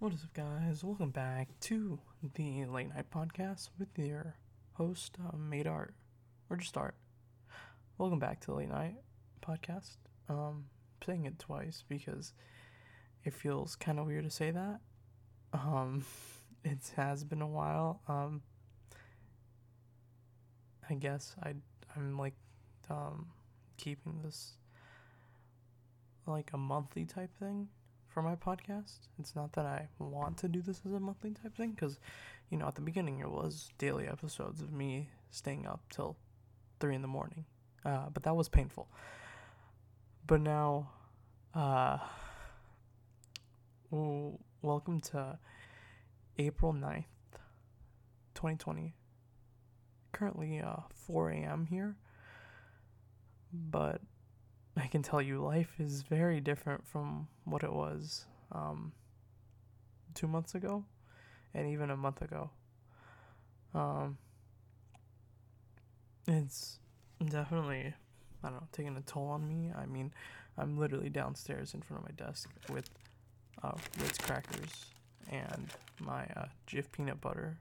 What is up, guys? Welcome back to the Late Night Podcast with your host, uh, Maid Art, or just Art. Welcome back to the Late Night Podcast. Um, saying it twice because it feels kind of weird to say that. Um, it has been a while. Um, I guess I I'm like um keeping this like a monthly type thing for my podcast. It's not that I want to do this as a monthly type thing because, you know, at the beginning it was daily episodes of me staying up till three in the morning, uh, but that was painful. But now, uh, welcome to April 9th, 2020. Currently, uh, 4 a.m. here, but I can tell you life is very different from what it was um, two months ago and even a month ago. Um, it's definitely, I don't know, taking a toll on me. I mean, I'm literally downstairs in front of my desk with uh, Ritz crackers and my uh, Jif peanut butter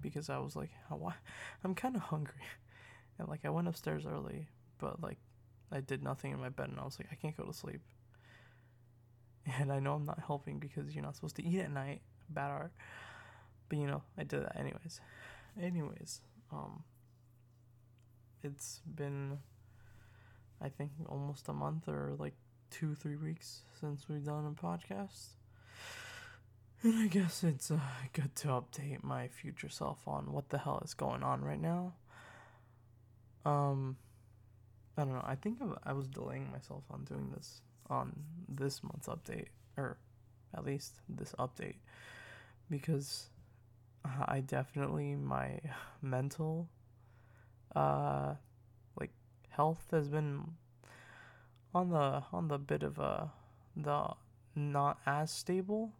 because I was like, why? I'm kind of hungry. And like, I went upstairs early, but like, I did nothing in my bed and I was like, I can't go to sleep. And I know I'm not helping because you're not supposed to eat at night. Bad art. But you know, I did that anyways. Anyways, um it's been I think almost a month or like two, three weeks since we've done a podcast. And I guess it's uh, good to update my future self on what the hell is going on right now. Um, I don't know. I think I was delaying myself on doing this on this month's update, or at least this update, because I definitely my mental, uh, like health has been on the on the bit of a the not as stable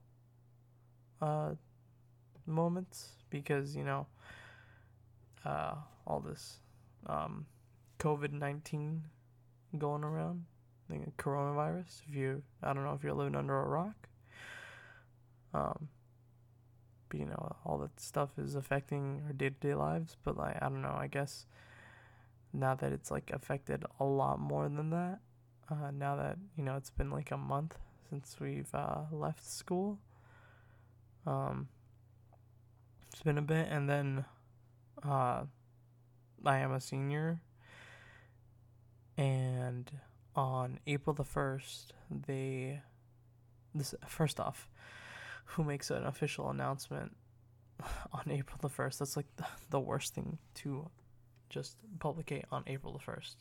uh moments because you know uh all this um COVID nineteen going around, coronavirus. If you, I don't know if you're living under a rock. Um, but you know all that stuff is affecting our day to day lives. But like I don't know, I guess now that it's like affected a lot more than that. Uh, now that you know it's been like a month since we've uh, left school. Um, it's been a bit, and then uh, I am a senior and on April the 1st, they this first off, who makes an official announcement on April the 1st? That's like the, the worst thing to just publicate on April the 1st.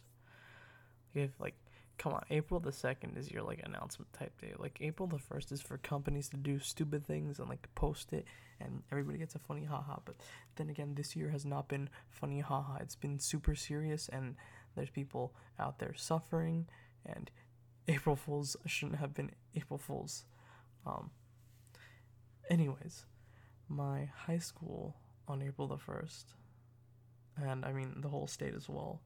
If like come on, April the 2nd is your like announcement type day. Like April the 1st is for companies to do stupid things and like post it and everybody gets a funny haha. But then again, this year has not been funny haha. It's been super serious and there's people out there suffering, and April Fools shouldn't have been April Fools. Um, anyways, my high school on April the 1st, and I mean the whole state as well,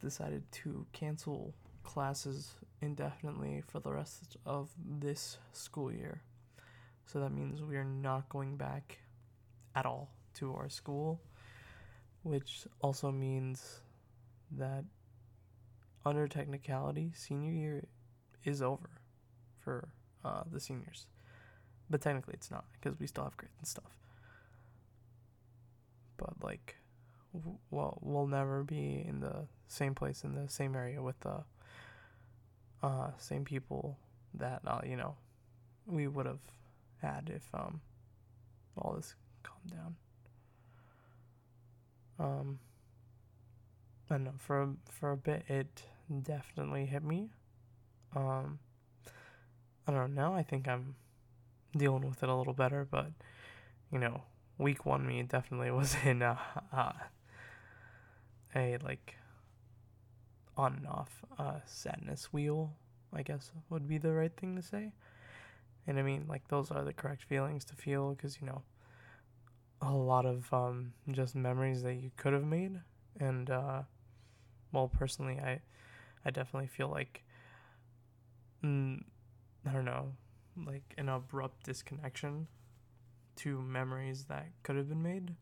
decided to cancel classes indefinitely for the rest of this school year. So that means we are not going back at all to our school, which also means that under technicality, senior year is over for uh, the seniors. But technically, it's not because we still have grades and stuff. But like, w- well, we'll never be in the same place in the same area with the uh, same people that uh, you know we would have had if um all this calmed down. Um, Know for for a bit it definitely hit me. Um, I don't know. Now I think I'm dealing with it a little better, but you know, week one me definitely was in a, a like on and off uh, sadness wheel. I guess would be the right thing to say. And I mean, like those are the correct feelings to feel because you know a lot of um, just memories that you could have made, and uh, well, personally, I I definitely feel like mm, I don't know like an abrupt disconnection to memories that could have been made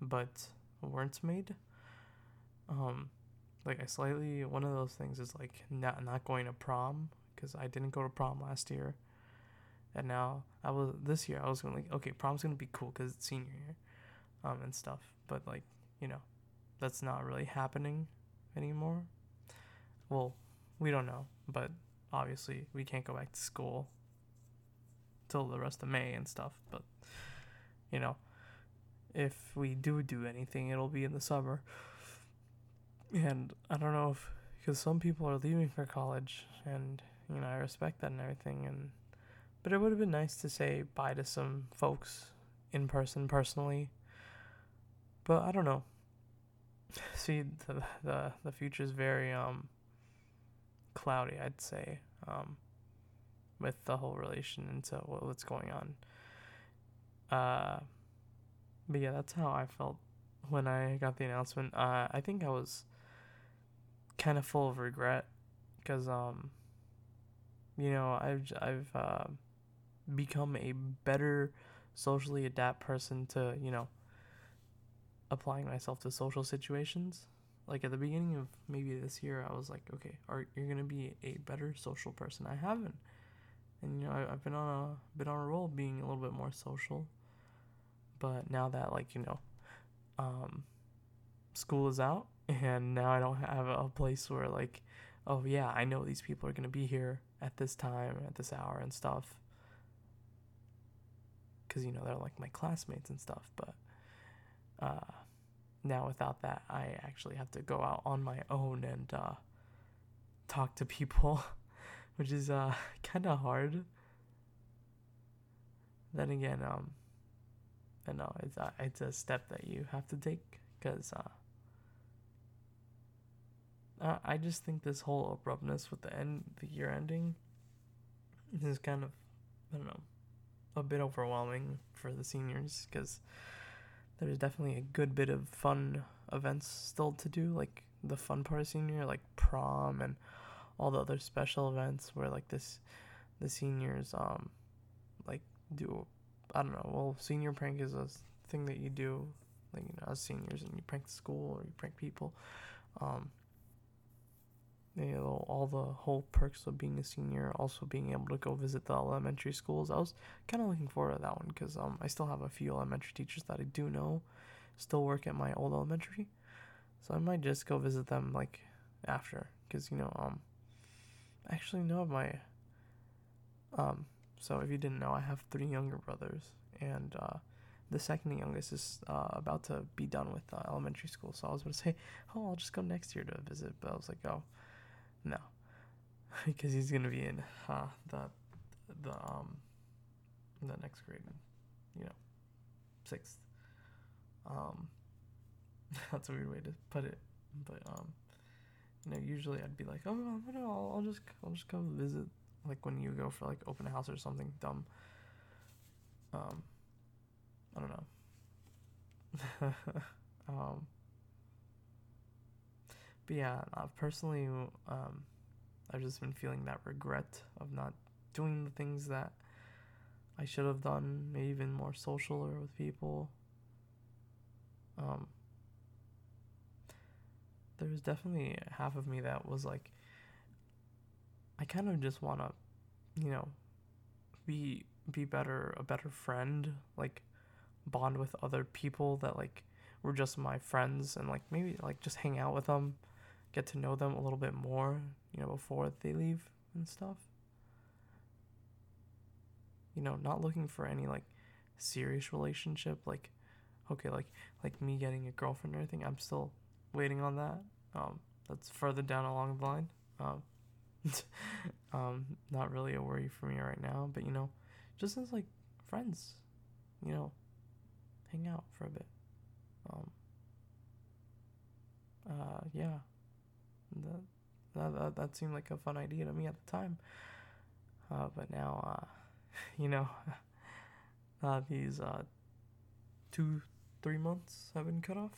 but weren't made. Um, like I slightly one of those things is like not not going to prom because I didn't go to prom last year, and now I was this year I was going like okay prom's gonna be cool because it's senior year, um and stuff. But like you know, that's not really happening anymore. Well, we don't know, but obviously we can't go back to school till the rest of May and stuff. But you know, if we do do anything, it'll be in the summer. And I don't know if because some people are leaving for college, and you know I respect that and everything, and but it would have been nice to say bye to some folks in person personally. But I don't know. See, the the the future is very um cloudy, I'd say, um, with the whole relation into what's going on. Uh, but yeah, that's how I felt when I got the announcement. Uh, I think I was kind of full of regret because, um, you know, I've I've uh, become a better socially adapt person to you know applying myself to social situations. Like at the beginning of maybe this year, I was like, okay, are you're gonna be a better social person? I haven't, and you know, I, I've been on a been on a roll being a little bit more social but now that like you know um, school is out and now i don't have a place where like oh yeah i know these people are to be here at this time at this hour and stuff because you know they're like my classmates and stuff but uh, now without that i actually have to go out on my own and uh, talk to people which is uh, kind of hard. Then again um, but no, it's a, it's a step that you have to take because uh, I just think this whole abruptness with the end, the year ending, is kind of, I don't know, a bit overwhelming for the seniors because there's definitely a good bit of fun events still to do, like the fun part of senior, year, like prom and all the other special events where like this, the seniors um, like do I don't know. Well, senior prank is a thing that you do, like you know, as seniors, and you prank the school or you prank people. Um, you know, all the whole perks of being a senior, also being able to go visit the elementary schools. I was kind of looking forward to that one because um, I still have a few elementary teachers that I do know still work at my old elementary, so I might just go visit them like after because you know um, I actually know my um so if you didn't know, I have three younger brothers, and uh, the second youngest is uh, about to be done with uh, elementary school. So I was going to say, oh, I'll just go next year to visit, but I was like, oh, no, because he's to be in the the um the next grade, you know, sixth. Um, that's a weird way to put it, but um, you know, usually I'd be like, oh, no, I'll, I'll just I'll just go visit like when you go for like open house or something dumb. Um, I don't know. um, but yeah, uh, personally, um, I've just been feeling that regret of not doing the things that I should have done, maybe even more social or with people. Um, there was definitely half of me that was like, I kind of just want to, you know, be be better, a better friend, like bond with other people that like were just my friends and like maybe like just hang out with them, get to know them a little bit more, you know, before they leave and stuff. You know, not looking for any like serious relationship like okay, like like me getting a girlfriend or anything. I'm still waiting on that. Um that's further down along the line. Um um, not really a worry for me right now, but you know, just as like friends, you know, hang out for a bit. Um, uh, yeah, that, that that seemed like a fun idea to me at the time. Uh, but now, uh, you know, uh, these two, three months have been cut off.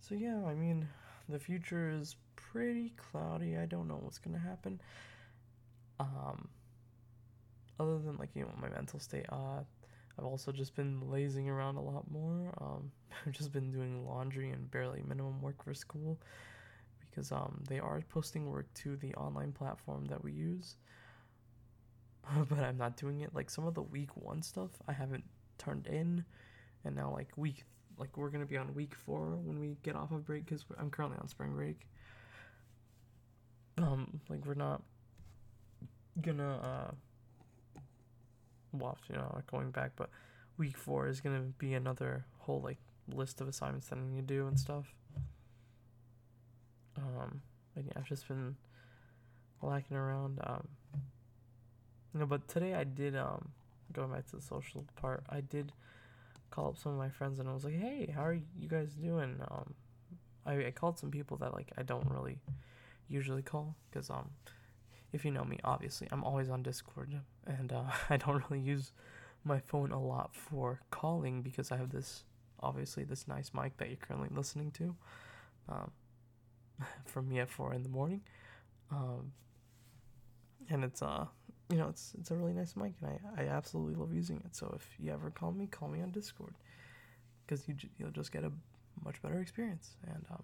So yeah, I mean, the future is pretty cloudy. I don't know what's gonna happen. Um, other than like you know my mental state, uh, I've also just been lazing around a lot more. Um, I've just been doing laundry and barely minimum work for school because um they are posting work to the online platform that we use. but I'm not doing it. Like some of the week one stuff I haven't turned in, and now like week like we're gonna be on week four when we get off of break because I'm currently on spring break. Um, like we're not gonna uh watch, you know, going back, but week four is gonna be another whole like list of assignments that I need to do and stuff. Um, and yeah, I've just been lacking around. Um, know, but today I did um going back to the social part. I did call up some of my friends and I was like, "Hey, how are you guys doing?" Um, I, I called some people that like I don't really usually call because um, if you know me, obviously I'm always on Discord and uh, I don't really use my phone a lot for calling because I have this obviously this nice mic that you're currently listening to, um, from me at four in the morning, um, and it's uh you know, it's it's a really nice mic, and I, I absolutely love using it. So if you ever call me, call me on Discord, because you you'll just get a much better experience. And um,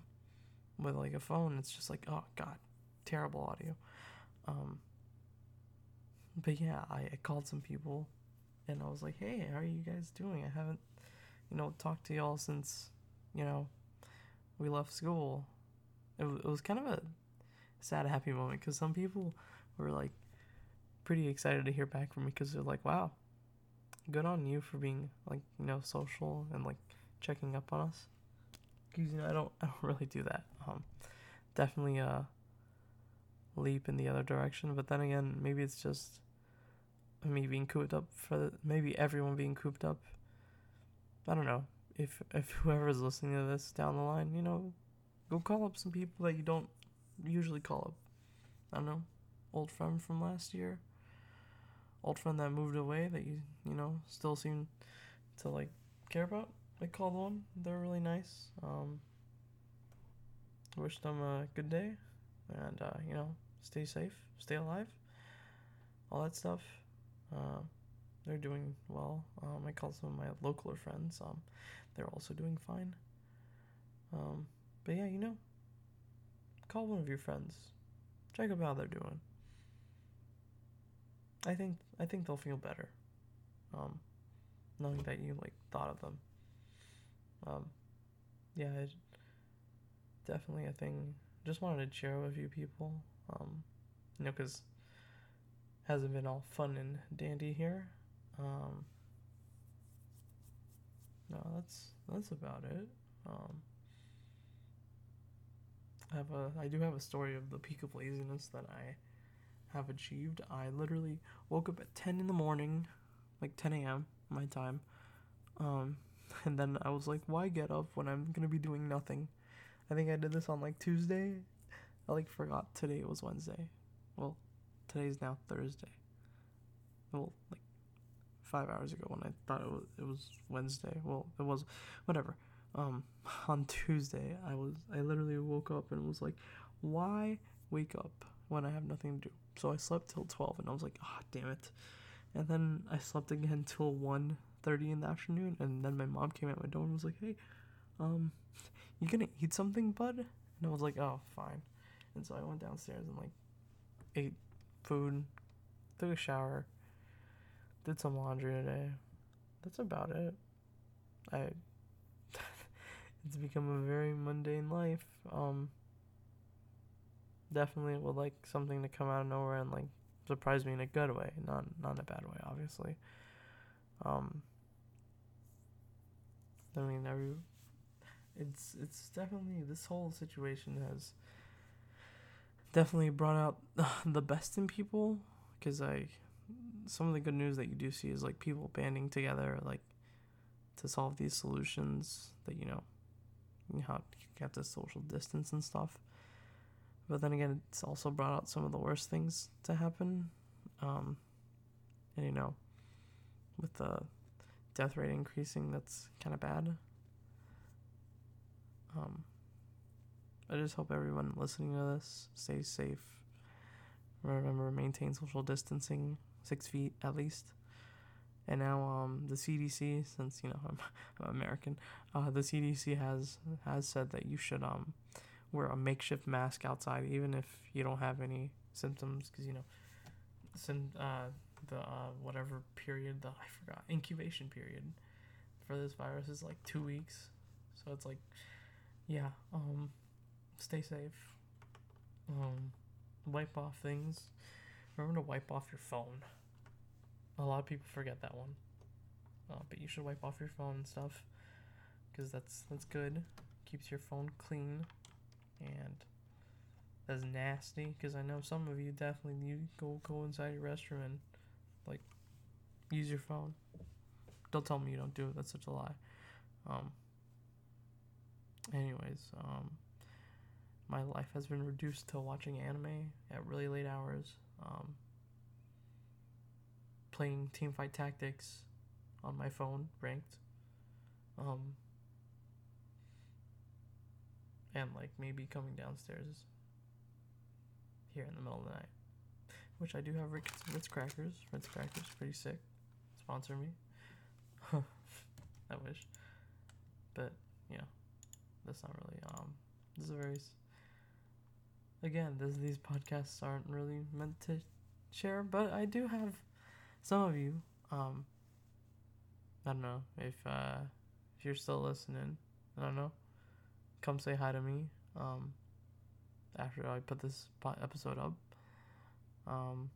with like a phone, it's just like oh god, terrible audio. Um, but yeah, I, I called some people, and I was like, hey, how are you guys doing? I haven't, you know, talked to y'all since, you know, we left school. It, it was kind of a sad, happy moment because some people were like pretty excited to hear back from me because they're like, wow, good on you for being like you know social and like checking up on us. Because you know I don't I don't really do that. Um, definitely a leap in the other direction, but then again maybe it's just me being cooped up for the, maybe everyone being cooped up. I don't know if if whoever's listening to this down the line, you know, go call up some people that you don't usually call up. I don't know, old friend from last year old friend that moved away that you you know still seem to like care about. I called them. They're really nice. Um, wish them a good day, and uh, you know, stay safe, stay alive, all that stuff. Uh, they're doing well. Um, I called some of my localer friends. Um, they're also doing fine. Um, but yeah, you know, call one of your friends. Check up how they're doing. I think I think they'll feel better, um, knowing that you like thought of them. Um, yeah, it, definitely a thing. Just wanted to share with a few people, um, you know, because hasn't been all fun and dandy here. Um, no, that's that's about it. Um, I have a I do have a story of the peak of laziness that I have achieved. I literally woke up at 10 in the morning, like 10 a.m. my time. Um, and then I was like, why get up when I'm gonna be doing nothing? I think I did this on like Tuesday. I like forgot today was Wednesday. Well, today's now Thursday. Well, like five hours ago when I thought it was it was Wednesday. Well, it was whatever. Um, on Tuesday I was I literally woke up and was like, why wake up when I have nothing to do? So I slept till 12 and I was like, ah, oh, damn it. And then I slept again till 1.30 in the afternoon. And then my mom came at my door and was like, hey, um, you gonna eat something, bud? And I was like, oh, fine. And so I went downstairs and like ate food, took a shower, did some laundry today. That's about it. I it's become a very mundane life. Um definitely would like something to come out of nowhere and like surprise me in a good way, not not in a bad way, obviously. Um, I mean, every it's it's definitely this whole situation has definitely brought out the best in people because I some of the good news that you do see is like people banding together like to solve these solutions that you know you you have to social distance and stuff but then again, it's also brought out some of the worst things to happen. Um, and you know, with the death rate increasing, that's kind of bad. Um, I just hope everyone listening to this stays safe. Remember, maintain social distancing. six feet at least. And now um, the CDC, since you know I'm, I'm American, uh, the CDC has has said that you should um, wear a makeshift mask outside, even if you don't have any symptoms, because you know, sim- uh, the uh, whatever period, the I forgot incubation period for this virus is like two weeks, so it's like, yeah, um, stay safe. Um, wipe off things. Remember to wipe off your phone. A lot of people forget that one. Uh, but you should wipe off your phone and stuff, because that's that's good. Keeps your phone clean, and that's nasty. Because I know some of you definitely you go go inside your restroom and like use your phone. Don't tell me you don't do it. That's such a lie. Um. Anyways, um, my life has been reduced to watching anime at really late hours. Um, playing Teamfight Tactics on my phone, ranked. Um, and like maybe coming downstairs here in the middle of the night, which I do have Ritz, Ritz crackers. Ritz crackers, pretty sick. Sponsor me. I wish, but you know, that's not really. Um, this is a very. Again, this these podcasts aren't really meant to share, but I do have some of you, um, I don't know if uh, if you're still listening. I don't know. Come say hi to me. Um, after I put this episode up. Um,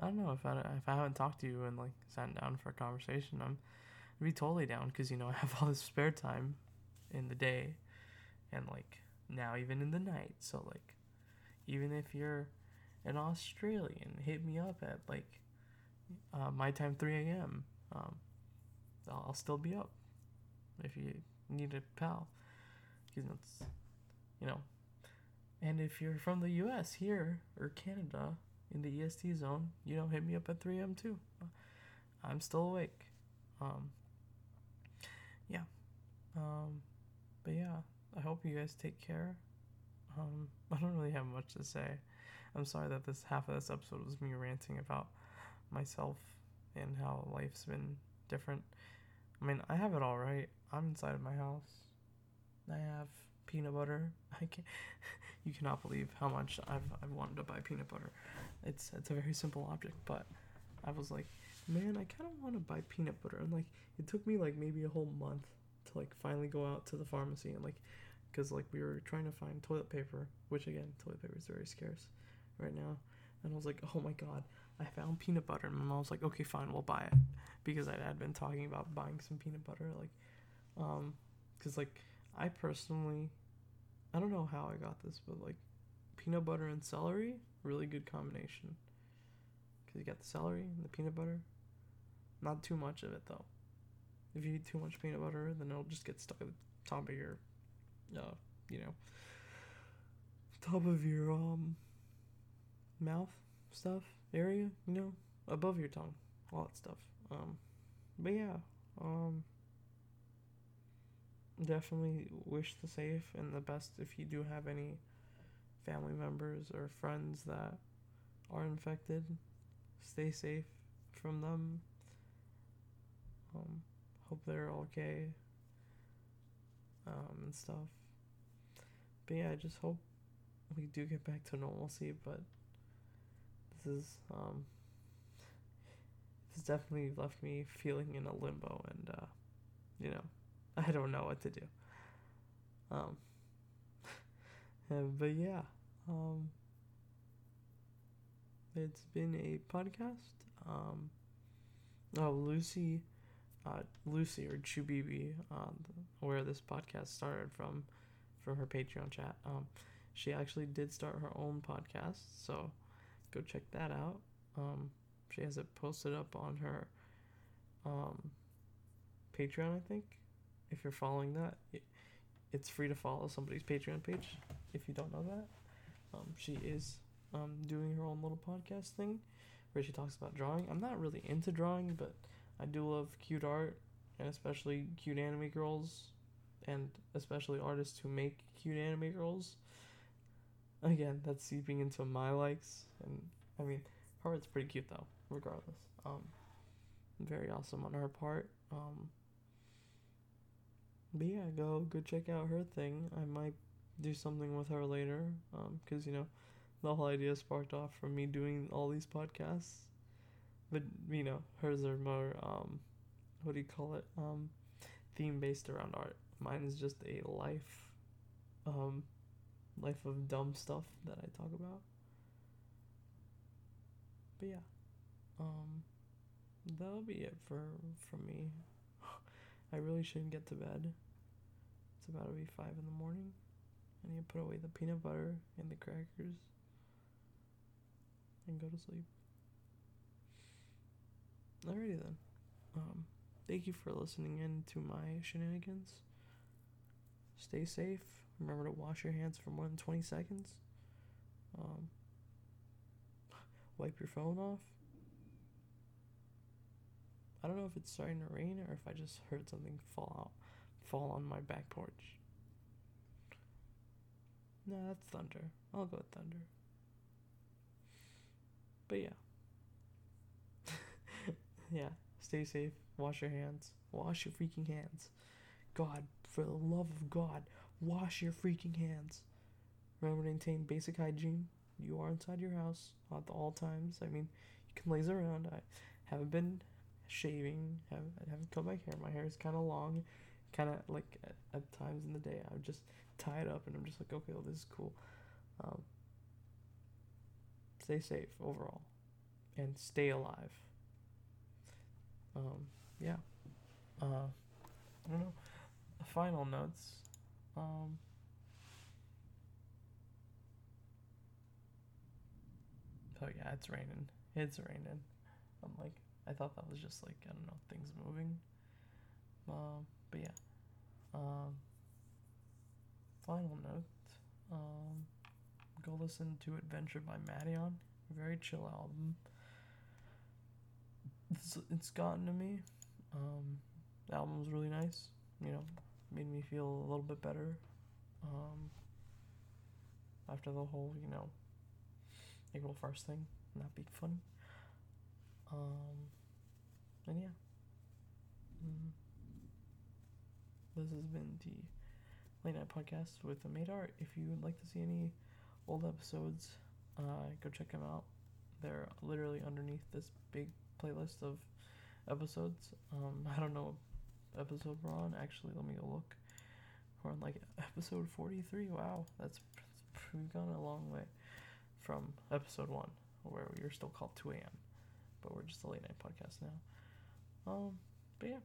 I don't know if I if I haven't talked to you and like sat down for a conversation, I'm I'd be totally down because you know I have all this spare time in the day, and like now even in the night. So like, even if you're an Australian, hit me up at like uh, my time 3 a.m. Um, I'll, I'll still be up if you need a pal. Because it's, you know, and if you're from the U.S. here or Canada in the EST zone, you know, hit me up at 3 a.m. too. I'm still awake. Um, yeah. Um, but yeah, I hope you guys take care. Um, I don't really have much to say. I'm sorry that this half of this episode was me ranting about myself and how life's been different. I mean, I have it all right. I'm inside of my house. I have peanut butter. I can you cannot believe how much I've I've wanted to buy peanut butter. It's it's a very simple object, but I was like, man, I kind of want to buy peanut butter. And like it took me like maybe a whole month to like finally go out to the pharmacy and like cuz like we were trying to find toilet paper, which again, toilet paper is very scarce right now. And I was like, "Oh my god, I found peanut butter, and my mom was like, "Okay, fine, we'll buy it," because I had been talking about buying some peanut butter, like, um, because like I personally, I don't know how I got this, but like, peanut butter and celery, really good combination. Cause you got the celery and the peanut butter, not too much of it though. If you eat too much peanut butter, then it'll just get stuck at the top of your, uh, you know, top of your um mouth stuff area, you know, above your tongue, all that stuff. Um, but yeah, um, definitely wish the safe and the best if you do have any family members or friends that are infected. Stay safe from them. Um, hope they're okay. Um, and stuff. But yeah, I just hope we do get back to normalcy, but this is um this definitely left me feeling in a limbo and uh you know i don't know what to do um but yeah um it's been a podcast um oh lucy uh lucy or chubibi uh, where this podcast started from from her patreon chat um she actually did start her own podcast so go check that out. Um, she has it posted up on her um, Patreon, I think. If you're following that, it's free to follow somebody's Patreon page. If you don't know that, um, she is um, doing her own little podcast thing where she talks about drawing. I'm not really into drawing, but I do love cute art and especially cute anime girls and especially artists who make cute anime girls again, that's seeping into my likes. And I mean, her art's pretty cute though, regardless. Um, very awesome on her part. Um, but yeah, go go check out her thing. I might do something with her later. Um, cause you know, the whole idea sparked off from me doing all these podcasts. But you know, hers are more um, what do you call it? Um, theme based around art. Mine is just a life, um, life of dumb stuff that I talk about. But yeah, um, that'll be it for from me. I really shouldn't get to bed. It's about to be five in the morning. I need to put away the peanut butter and the crackers and go to sleep. Alrighty then. Um, thank you for listening in to my shenanigans. Stay safe. Remember to wash your hands for more than 20 seconds. Um, wipe your phone off. I don't know if it's starting to rain or if I just heard something fall out, fall on my back porch. No, that's thunder. I'll go with thunder. But yeah. Yeah, stay safe. Wash your hands. Wash your freaking hands. God, for the love of God, wash your freaking hands. Remember to maintain basic hygiene. You are inside your house at all times. I mean, you can laze around. I haven't been shaving. Have, I haven't cut my hair. My hair is kind of long. Kind of like at, at, times in the day, I would just tie it up and I'm just like, okay, well, this is cool. Um, stay safe overall and stay alive. Um, yeah. Uh, I don't know. Final notes. Um, oh yeah, it's raining. It's raining. I'm like, I thought that was just like I don't know things moving. Um, but yeah. Um, final note. Um, go listen to Adventure by Madeon. Very chill album. It's, it's gotten to me. Um, the album was really nice. You know, made me feel a little bit better. Um, after the whole, you know, April 1st thing, not being funny. Um, and yeah. Mm. This has been the Late Night Podcast with the Maid Art. If you would like to see any old episodes, uh, go check them out. They're literally underneath this big playlist of episodes. Um, I don't know what episode we're on. Actually, let me go look. We're on like episode 43. Wow, that's, that's we've gone a long way from episode one, where we are still called 2 a.m., but we're just a late night podcast now. Um, but yeah,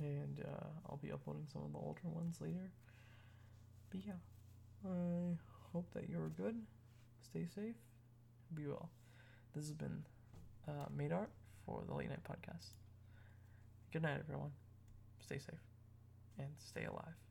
and uh, I'll be uploading some of the older ones later. But yeah, I hope that you're good. Stay safe. Be well. This has been uh, Maid Art for the Late Night Podcast. Good night, everyone. Stay safe and stay alive.